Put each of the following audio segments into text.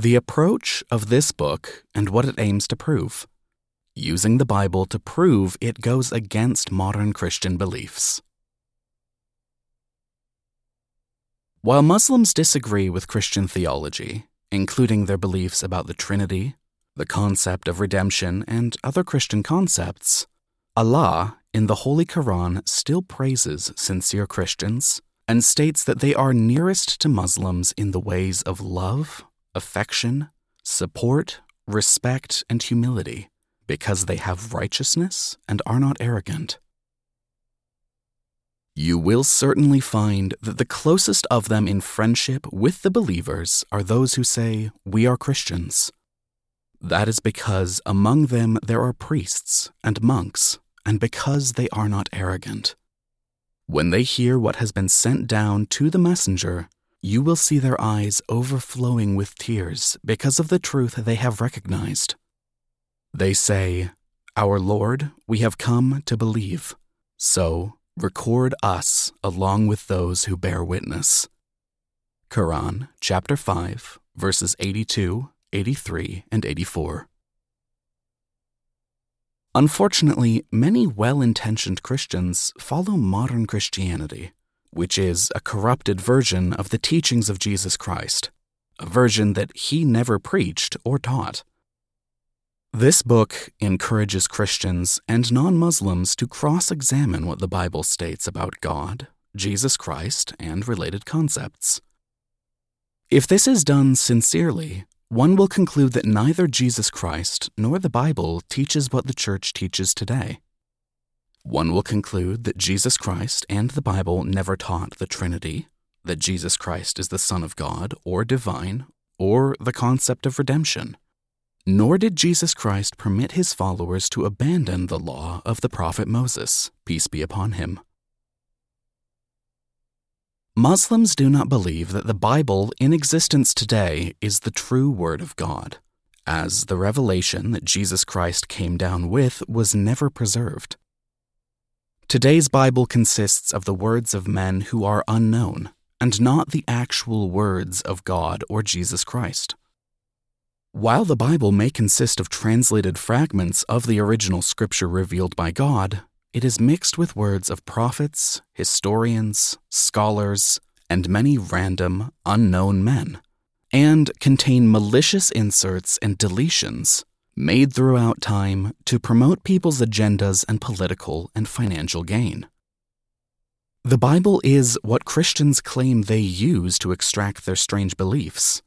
The approach of this book and what it aims to prove. Using the Bible to prove it goes against modern Christian beliefs. While Muslims disagree with Christian theology, including their beliefs about the Trinity, the concept of redemption, and other Christian concepts, Allah in the Holy Quran still praises sincere Christians and states that they are nearest to Muslims in the ways of love, affection, support, respect, and humility because they have righteousness and are not arrogant. You will certainly find that the closest of them in friendship with the believers are those who say, We are Christians. That is because among them there are priests and monks, and because they are not arrogant. When they hear what has been sent down to the messenger, you will see their eyes overflowing with tears because of the truth they have recognized. They say, Our Lord, we have come to believe. So record us along with those who bear witness. Quran chapter 5, verses 82, 83, and 84. Unfortunately, many well intentioned Christians follow modern Christianity, which is a corrupted version of the teachings of Jesus Christ, a version that he never preached or taught. This book encourages Christians and non Muslims to cross examine what the Bible states about God, Jesus Christ, and related concepts. If this is done sincerely, one will conclude that neither Jesus Christ nor the Bible teaches what the Church teaches today. One will conclude that Jesus Christ and the Bible never taught the Trinity, that Jesus Christ is the Son of God or divine, or the concept of redemption. Nor did Jesus Christ permit his followers to abandon the law of the prophet Moses, peace be upon him. Muslims do not believe that the Bible in existence today is the true Word of God, as the revelation that Jesus Christ came down with was never preserved. Today's Bible consists of the words of men who are unknown, and not the actual words of God or Jesus Christ. While the Bible may consist of translated fragments of the original scripture revealed by God, it is mixed with words of prophets, historians, scholars, and many random, unknown men, and contain malicious inserts and deletions made throughout time to promote people's agendas and political and financial gain. The Bible is what Christians claim they use to extract their strange beliefs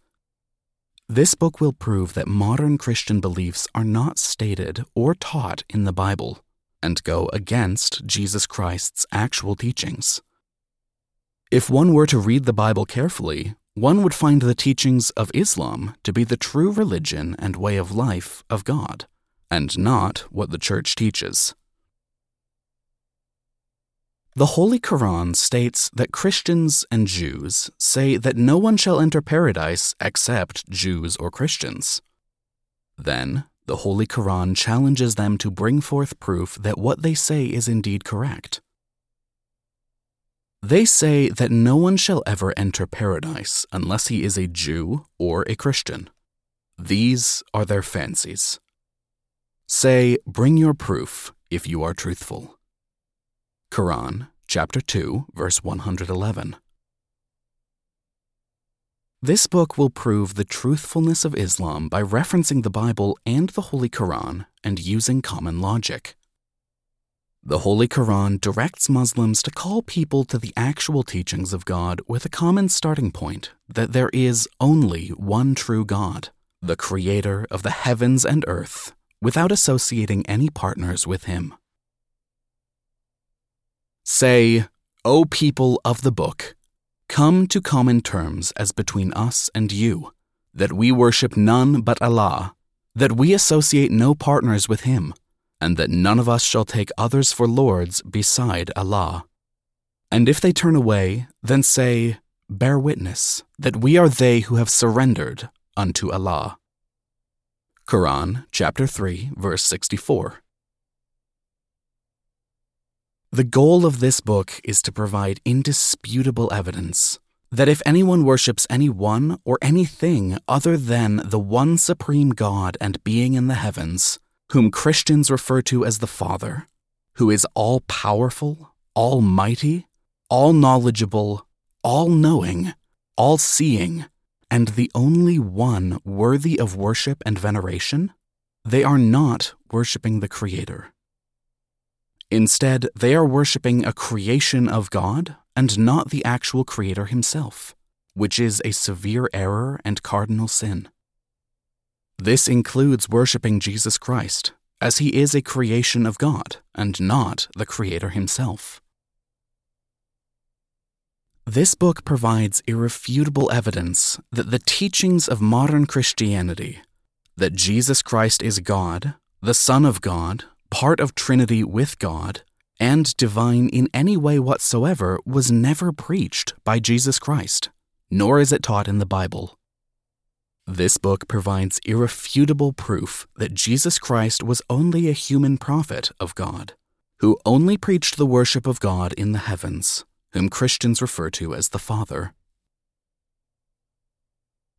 this book will prove that modern Christian beliefs are not stated or taught in the Bible and go against Jesus Christ's actual teachings. If one were to read the Bible carefully, one would find the teachings of Islam to be the true religion and way of life of God, and not what the Church teaches. The Holy Quran states that Christians and Jews say that no one shall enter paradise except Jews or Christians. Then, the Holy Quran challenges them to bring forth proof that what they say is indeed correct. They say that no one shall ever enter paradise unless he is a Jew or a Christian. These are their fancies. Say, Bring your proof if you are truthful. Quran, chapter 2, verse 111. This book will prove the truthfulness of Islam by referencing the Bible and the Holy Quran and using common logic. The Holy Quran directs Muslims to call people to the actual teachings of God with a common starting point that there is only one true God, the Creator of the heavens and earth, without associating any partners with Him. Say, O people of the book, come to common terms as between us and you, that we worship none but Allah, that we associate no partners with Him, and that none of us shall take others for lords beside Allah. And if they turn away, then say, Bear witness that we are they who have surrendered unto Allah. Quran chapter 3 verse 64. The goal of this book is to provide indisputable evidence that if anyone worships anyone or anything other than the one supreme God and being in the heavens, whom Christians refer to as the Father, who is all powerful, almighty, all knowledgeable, all knowing, all seeing, and the only one worthy of worship and veneration, they are not worshiping the Creator. Instead, they are worshiping a creation of God and not the actual Creator himself, which is a severe error and cardinal sin. This includes worshiping Jesus Christ, as he is a creation of God and not the Creator himself. This book provides irrefutable evidence that the teachings of modern Christianity, that Jesus Christ is God, the Son of God, part of Trinity with God, and divine in any way whatsoever was never preached by Jesus Christ, nor is it taught in the Bible. This book provides irrefutable proof that Jesus Christ was only a human prophet of God, who only preached the worship of God in the heavens, whom Christians refer to as the Father.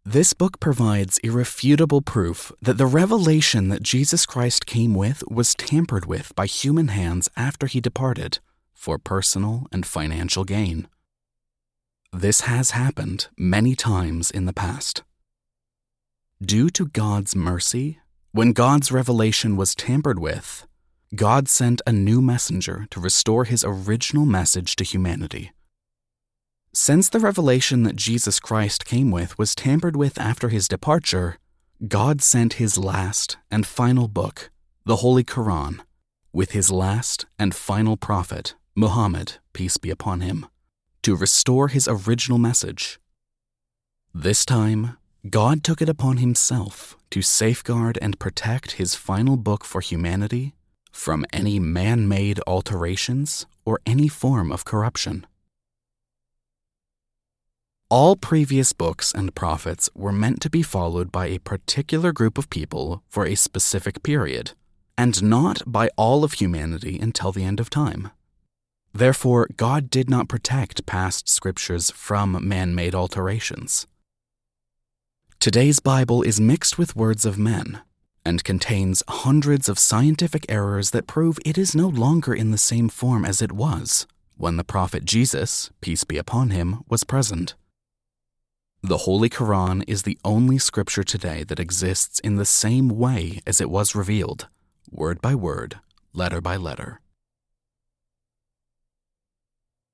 This book provides irrefutable proof that the revelation that Jesus Christ came with was tampered with by human hands after he departed for personal and financial gain. This has happened many times in the past. Due to God's mercy, when God's revelation was tampered with, God sent a new messenger to restore his original message to humanity. Since the revelation that Jesus Christ came with was tampered with after his departure, God sent his last and final book, the Holy Quran, with his last and final prophet, Muhammad, peace be upon him, to restore his original message. This time, God took it upon himself to safeguard and protect his final book for humanity from any man made alterations or any form of corruption. All previous books and prophets were meant to be followed by a particular group of people for a specific period, and not by all of humanity until the end of time. Therefore, God did not protect past scriptures from man made alterations. Today's Bible is mixed with words of men and contains hundreds of scientific errors that prove it is no longer in the same form as it was when the prophet Jesus, peace be upon him, was present. The Holy Quran is the only scripture today that exists in the same way as it was revealed, word by word, letter by letter.